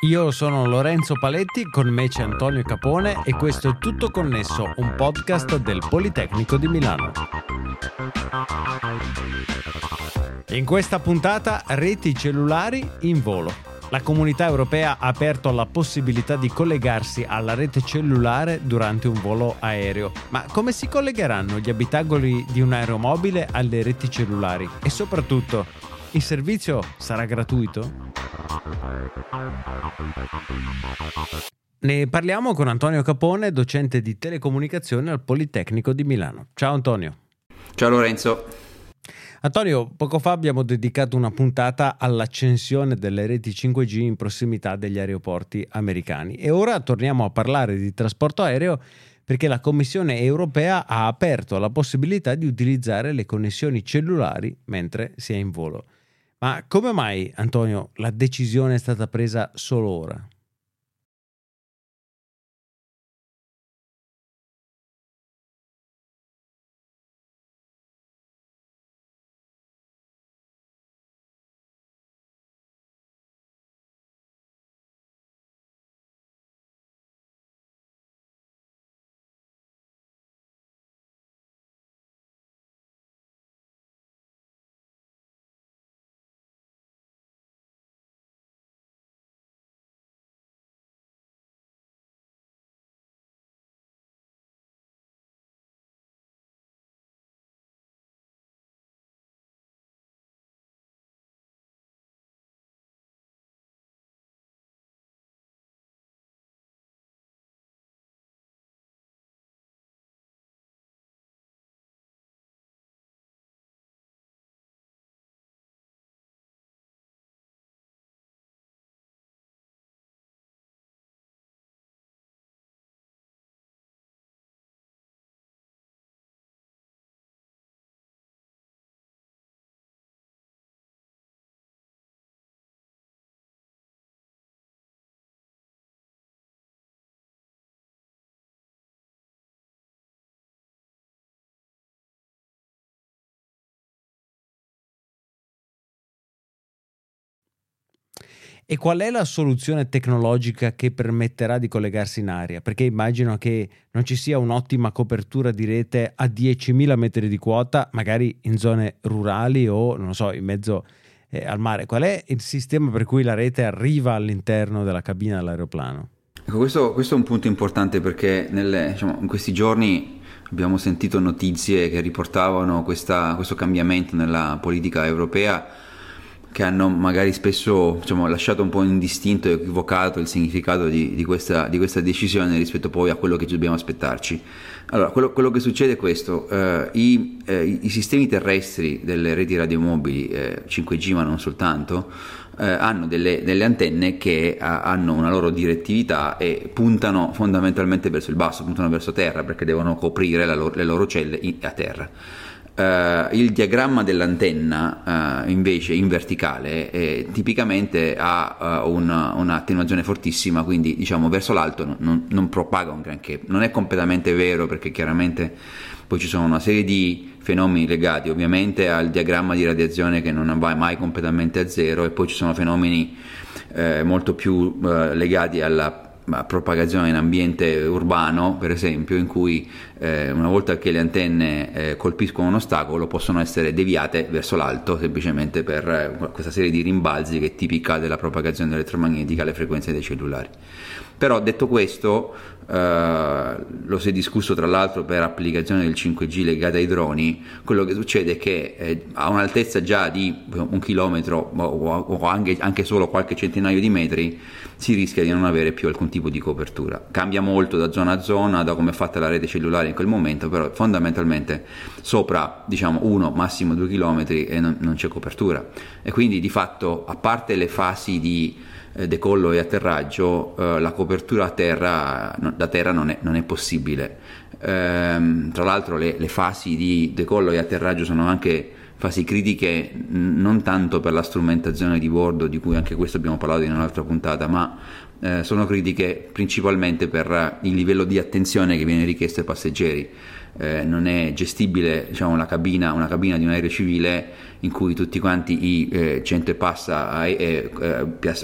Io sono Lorenzo Paletti, con me c'è Antonio Capone e questo è Tutto Connesso, un podcast del Politecnico di Milano. In questa puntata reti cellulari in volo. La comunità europea ha aperto la possibilità di collegarsi alla rete cellulare durante un volo aereo. Ma come si collegheranno gli abitacoli di un aeromobile alle reti cellulari? E soprattutto, il servizio sarà gratuito? Ne parliamo con Antonio Capone, docente di telecomunicazione al Politecnico di Milano. Ciao Antonio. Ciao Lorenzo. Antonio, poco fa abbiamo dedicato una puntata all'accensione delle reti 5G in prossimità degli aeroporti americani e ora torniamo a parlare di trasporto aereo perché la Commissione europea ha aperto la possibilità di utilizzare le connessioni cellulari mentre si è in volo. Ma come mai, Antonio, la decisione è stata presa solo ora? E qual è la soluzione tecnologica che permetterà di collegarsi in aria? Perché immagino che non ci sia un'ottima copertura di rete a 10.000 metri di quota, magari in zone rurali o, non so, in mezzo eh, al mare. Qual è il sistema per cui la rete arriva all'interno della cabina dell'aeroplano? Ecco, questo, questo, è un punto importante perché nelle, diciamo, in questi giorni abbiamo sentito notizie che riportavano questa, questo cambiamento nella politica europea che hanno magari spesso diciamo, lasciato un po' indistinto e equivocato il significato di, di, questa, di, questa, decisione rispetto poi a quello che dobbiamo aspettarci. Allora, quello, quello che succede è questo, eh, i, eh, i, sistemi terrestri delle reti radiomobili, eh, 5G ma non soltanto, eh, hanno delle, delle, antenne che a, hanno una loro direttività e puntano fondamentalmente verso il basso, puntano verso terra perché devono coprire loro, le loro celle in, a terra. Uh, il diagramma dell'antenna uh, invece in verticale eh, tipicamente ha uh, una, un'attenuazione fortissima quindi diciamo verso l'alto non, non, propaga un granché. Non è completamente vero perché chiaramente poi ci sono una serie di fenomeni legati ovviamente al diagramma di radiazione che non va mai completamente a zero e poi ci sono fenomeni eh, molto più legati alla propagazione in ambiente urbano, per esempio, in cui eh, una volta che le antenne eh, colpiscono un ostacolo possono essere deviate verso l'alto semplicemente per eh, questa serie di rimbalzi che è tipica della propagazione elettromagnetica alle frequenze dei cellulari. Però detto questo, eh, lo si è discusso tra l'altro per applicazione del 5G legata ai droni, quello che succede è che eh, a un'altezza già di un chilometro o, anche, anche, solo qualche centinaio di metri si rischia di non avere più alcun tipo di copertura. Cambia molto da zona a zona, da come è fatta la rete cellulare in quel momento, però fondamentalmente sopra diciamo uno, massimo due chilometri e non, non c'è copertura. E quindi di fatto, a parte le fasi di eh, decollo e atterraggio, eh, la copertura terra, da terra non è, non è possibile. Ehm, tra l'altro le, le, fasi di decollo e atterraggio sono anche fasi critiche non tanto per la strumentazione di bordo, di cui anche questo abbiamo parlato in un'altra puntata, ma eh, sono critiche principalmente per il livello di attenzione che viene richiesto ai passeggeri. Eh, non è gestibile diciamo, una, cabina, una, cabina, di un aereo civile in cui tutti quanti i eh, 100 passa, eh,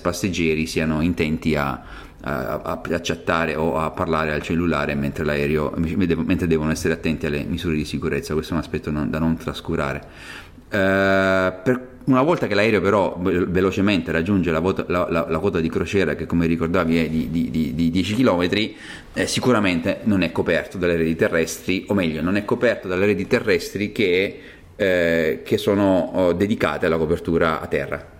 passeggeri siano intenti a, a, a, chattare o a parlare al cellulare mentre, mentre devono essere attenti alle misure di sicurezza. Questo è un aspetto non, da non trascurare. Eh, per, una volta che l'aereo però velocemente raggiunge la, vota, la, la, la, quota di crociera che come ricordavi è di, di, di, di 10 km, eh, sicuramente non è coperto dalle reti terrestri, o meglio non è coperto dalle reti terrestri che, eh, che sono oh, dedicate alla copertura a terra.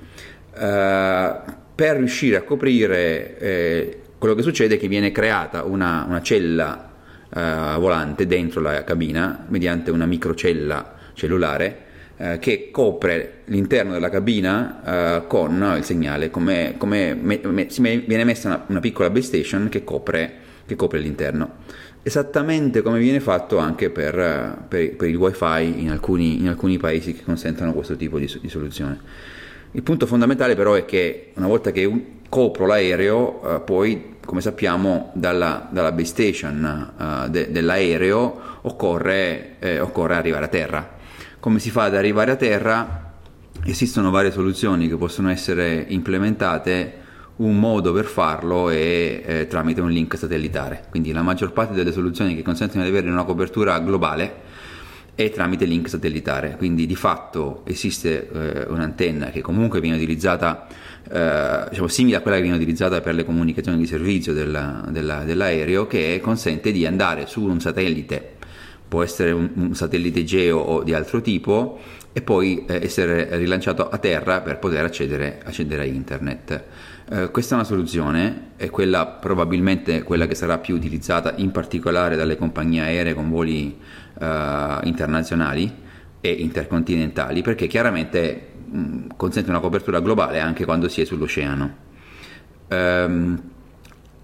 Uh, per riuscire a coprire eh, quello che succede è che viene creata una, una cella uh, volante dentro la cabina mediante una microcella cellulare eh, che copre l'interno della cabina eh, con il segnale, come, come me, me, viene messa una, una, piccola base station che copre, che copre l'interno. Esattamente come viene fatto anche per, per, per il wifi in alcuni, in alcuni, paesi che consentono questo tipo di, di, soluzione. Il punto fondamentale però è che una volta che copro l'aereo, eh, poi come sappiamo dalla, dalla base station uh, de, dell'aereo occorre, eh, occorre, arrivare a terra come si fa ad arrivare a terra? Esistono varie soluzioni che possono essere implementate, un modo per farlo è eh, tramite un link satellitare, quindi la maggior parte delle soluzioni che consentono di avere una copertura globale è tramite link satellitare, quindi di fatto esiste eh, un'antenna che comunque viene utilizzata, eh, diciamo simile a quella che viene utilizzata per le comunicazioni di servizio della, della, dell'aereo, che consente di andare su un satellite può essere un, un, satellite geo o di altro tipo e poi eh, essere rilanciato a terra per poter accedere, accedere a internet. Eh, questa è una soluzione, è quella probabilmente quella che sarà più utilizzata in particolare dalle compagnie aeree con voli eh, internazionali e intercontinentali perché chiaramente mh, consente una copertura globale anche quando si è sull'oceano. Ehm,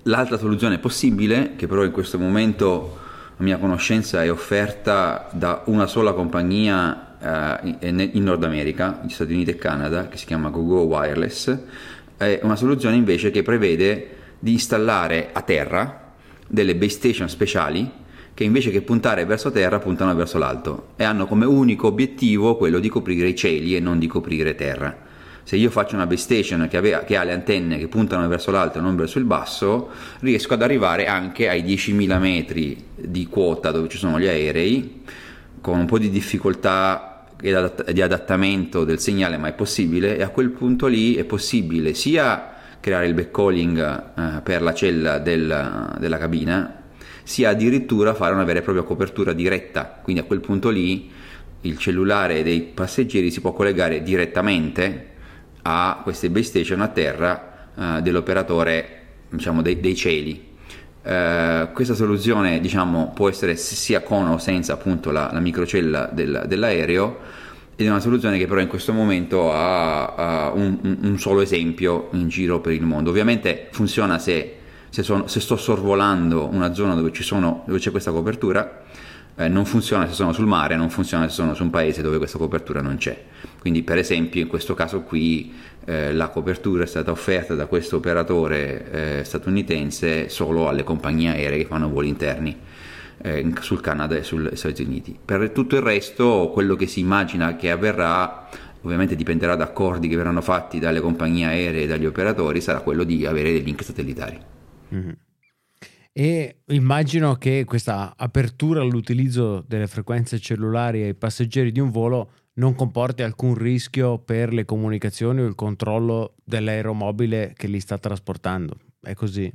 l'altra soluzione possibile, che però in questo momento la mia conoscenza è offerta da una sola compagnia eh, in Nord America, gli Stati Uniti e Canada, che si chiama GoGo Wireless, è una soluzione invece che prevede di installare a terra delle base station speciali che invece che puntare verso terra puntano verso l'alto e hanno come unico obiettivo quello di coprire i cieli e non di coprire terra se io faccio una base station che, aveva, che, ha le antenne che puntano verso l'alto e non verso il basso, riesco ad arrivare anche ai 10.000 metri di quota dove ci sono gli aerei, con un po' di difficoltà di adattamento del segnale, ma è possibile, e a quel punto lì è possibile sia creare il backhauling eh, per la cella del, della cabina, sia addirittura fare una vera e propria copertura diretta, quindi a quel punto lì il cellulare dei passeggeri si può collegare direttamente a queste base station a terra uh, dell'operatore diciamo, dei, dei cieli. Uh, questa soluzione diciamo, può essere sia con o senza appunto la, la microcella del, dell'aereo ed è una soluzione che però in questo momento ha, ha un, un, solo esempio in giro per il mondo. Ovviamente funziona se, se, sono, se sto sorvolando una zona dove, sono, dove c'è questa copertura, eh, non funziona se sono sul mare, non funziona se sono su un paese dove questa copertura non c'è. Quindi per esempio in questo caso qui eh, la copertura è stata offerta da questo operatore eh, statunitense solo alle compagnie aeree che fanno voli interni eh, sul Canada e sugli Stati Uniti. Per tutto il resto quello che si immagina che avverrà ovviamente dipenderà da accordi che verranno fatti dalle compagnie aeree e dagli operatori, sarà quello di avere dei link satellitari. Mm-hmm. E immagino che questa apertura all'utilizzo delle frequenze cellulari ai passeggeri di un volo non comporti alcun rischio per le comunicazioni o il controllo dell'aeromobile che li sta trasportando. È così?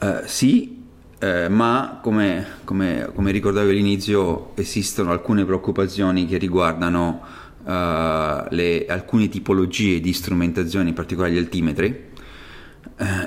Uh, sì, uh, ma come, come, come, ricordavi all'inizio esistono alcune preoccupazioni che riguardano uh, le, alcune tipologie di strumentazione, in particolare gli altimetri eh,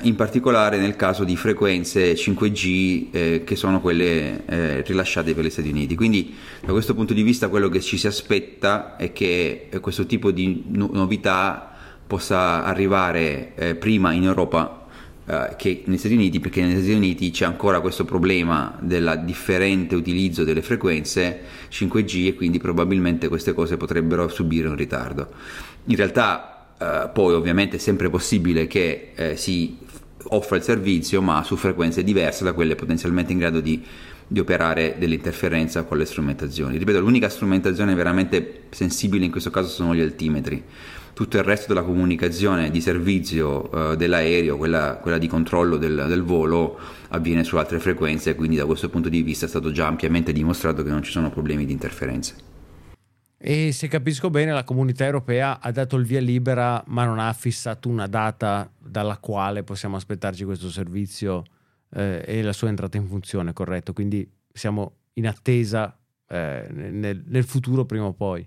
in particolare nel caso di frequenze 5G eh, che sono quelle eh, rilasciate per gli Stati Uniti. Quindi da questo punto di vista quello che ci si aspetta è che eh, questo tipo di no- novità possa arrivare eh, prima in Europa eh, che negli Stati Uniti, perché negli Stati Uniti c'è ancora questo problema del differente utilizzo delle frequenze 5G e quindi probabilmente queste cose potrebbero subire un ritardo. In realtà Uh, poi ovviamente è sempre possibile che eh, si offre il servizio ma su frequenze diverse da quelle potenzialmente in grado di, di operare dell'interferenza con le strumentazioni. Ripeto, l'unica strumentazione veramente sensibile in questo caso sono gli altimetri. Tutto il resto della comunicazione di servizio eh, dell'aereo, quella, quella, di controllo del, del volo, avviene su altre frequenze, quindi da questo punto di vista è stato già ampiamente dimostrato che non ci sono problemi di interferenze. E se capisco bene, la comunità europea ha dato il via libera, ma non ha fissato una data dalla quale possiamo aspettarci questo servizio eh, e la sua entrata in funzione, corretto? Quindi siamo in attesa eh, nel, nel, futuro prima o poi.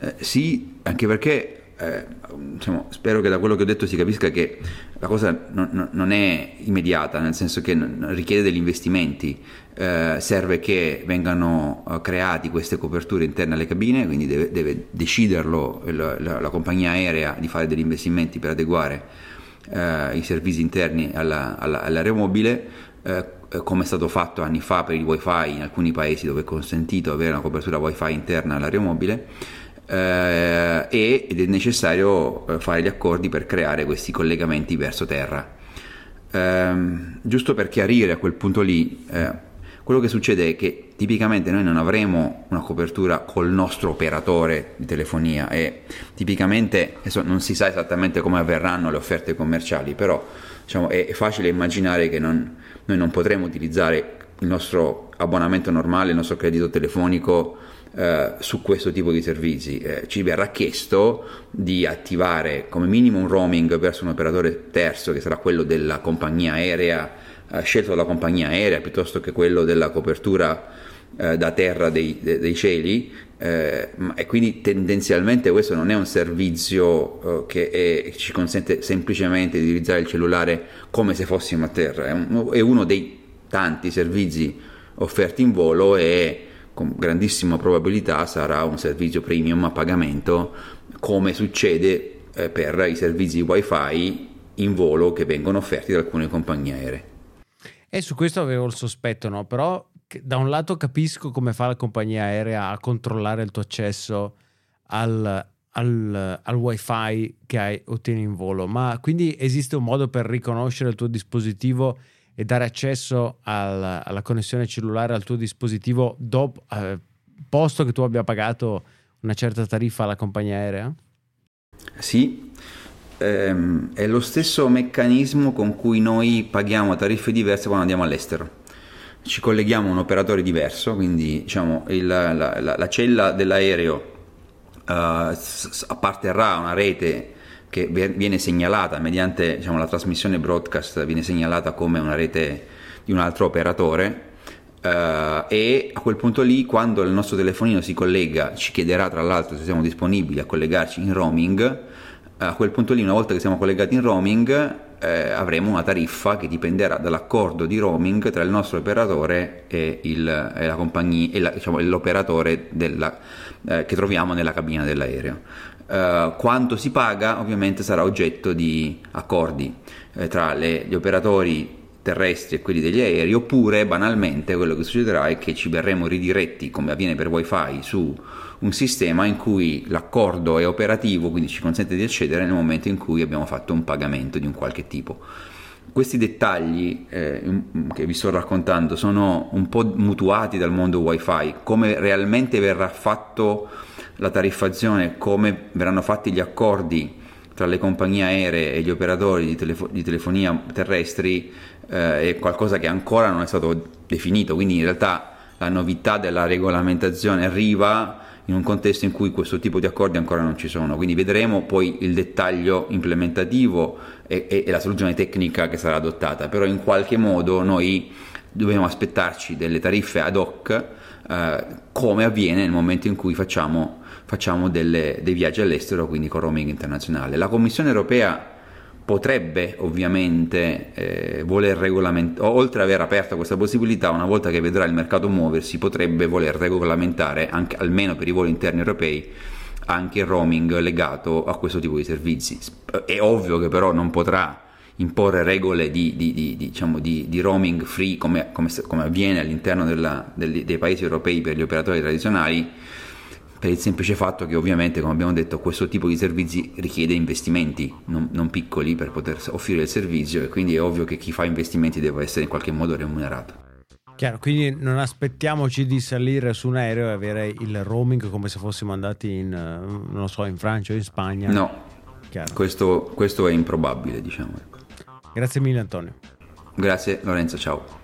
Eh, sì, anche perché eh, diciamo, spero che da quello che ho detto si capisca che la cosa non, non è immediata, nel senso che richiede degli investimenti, eh, serve che vengano eh, creati queste coperture interne alle cabine, quindi deve, deve deciderlo la, la, la, compagnia aerea di fare degli investimenti per adeguare eh, i servizi interni alla, alla, all'aeromobile eh, come è stato fatto anni fa per il wifi in alcuni paesi dove è consentito avere una copertura wifi interna all'aeromobile eh, ed è necessario eh, fare gli accordi per creare questi collegamenti verso terra. Eh, giusto per chiarire a quel punto lì, eh, quello che succede è che tipicamente noi non avremo una copertura col nostro operatore di telefonia e tipicamente non si sa esattamente come avverranno le offerte commerciali, però diciamo, è facile immaginare che non, noi non potremo utilizzare il nostro abbonamento normale, il nostro credito telefonico eh, su questo tipo di servizi. Eh, ci verrà chiesto di attivare come minimo un roaming verso un operatore terzo che sarà quello della compagnia aerea, eh, scelto dalla compagnia aerea piuttosto che quello della copertura eh, da terra dei, dei, dei cieli eh, e quindi tendenzialmente questo non è un servizio che è, ci consente semplicemente di utilizzare il cellulare come se fossimo a terra, è, un, è uno dei tanti servizi offerti in volo e con grandissima probabilità sarà un servizio premium a pagamento come succede eh, per i servizi wifi in volo che vengono offerti da alcune compagnie aeree. E su questo avevo il sospetto, no? Però da un lato capisco come fa la compagnia aerea a controllare il tuo accesso al, al, al wifi che hai, ottieni in volo, ma quindi esiste un modo per riconoscere il tuo dispositivo e dare accesso al, alla connessione cellulare al tuo dispositivo dopo, eh, posto che tu abbia pagato una certa tariffa alla compagnia aerea? Sì, ehm, è lo stesso meccanismo con cui noi paghiamo tariffe diverse quando andiamo all'estero. Ci colleghiamo a un operatore diverso, quindi diciamo, il, la, la, la, cella dell'aereo uh, apparterrà a una rete che viene segnalata mediante diciamo, la trasmissione broadcast, viene segnalata come una rete di un altro operatore Uh, e a quel punto lì quando il nostro telefonino si collega ci chiederà tra l'altro se siamo disponibili a collegarci in roaming a quel punto lì una volta che siamo collegati in roaming eh, avremo una tariffa che dipenderà dall'accordo di roaming tra il nostro operatore e, il, e la compagnia e la, diciamo, l'operatore della, eh, che troviamo nella cabina dell'aereo Uh, quanto si paga ovviamente sarà oggetto di accordi eh, tra le, gli operatori terrestri e quelli degli aerei oppure banalmente quello che succederà è che ci verremo ridiretti come avviene per wifi su un sistema in cui l'accordo è operativo quindi ci consente di accedere nel momento in cui abbiamo fatto un pagamento di un qualche tipo. Questi dettagli eh, che vi sto raccontando sono un po' mutuati dal mondo wifi. Come realmente verrà fatto la tariffazione, come verranno fatti gli accordi tra le compagnie aeree e gli operatori di, telefo- di telefonia terrestri eh, è qualcosa che ancora non è stato definito, quindi in realtà la novità della regolamentazione arriva in un contesto in cui questo tipo di accordi ancora non ci sono, quindi vedremo poi il dettaglio implementativo e, e, e la soluzione tecnica che sarà adottata, però in qualche modo noi dobbiamo aspettarci delle tariffe ad hoc eh, come avviene nel momento in cui facciamo facciamo delle, dei viaggi all'estero, quindi con roaming internazionale. La Commissione europea potrebbe ovviamente eh, voler regolamentare, oltre ad aver aperto questa possibilità, una volta che vedrà il mercato muoversi, potrebbe voler regolamentare, anche, almeno per i voli interni europei, anche il roaming legato a questo tipo di servizi. È ovvio che però non potrà imporre regole di, di, di, diciamo di roaming free come, come, come avviene all'interno della, dei, dei paesi europei per gli operatori tradizionali, per il semplice fatto che ovviamente, come abbiamo detto, questo tipo di servizi richiede investimenti non, non, piccoli per poter offrire il servizio e quindi è ovvio che chi fa investimenti deve essere in qualche modo remunerato. Chiaro, quindi non aspettiamoci di salire su un aereo e avere il roaming come se fossimo andati in, so, in Francia o in Spagna. No, questo, questo, è improbabile, diciamo. Grazie mille Antonio. Grazie Lorenzo, ciao.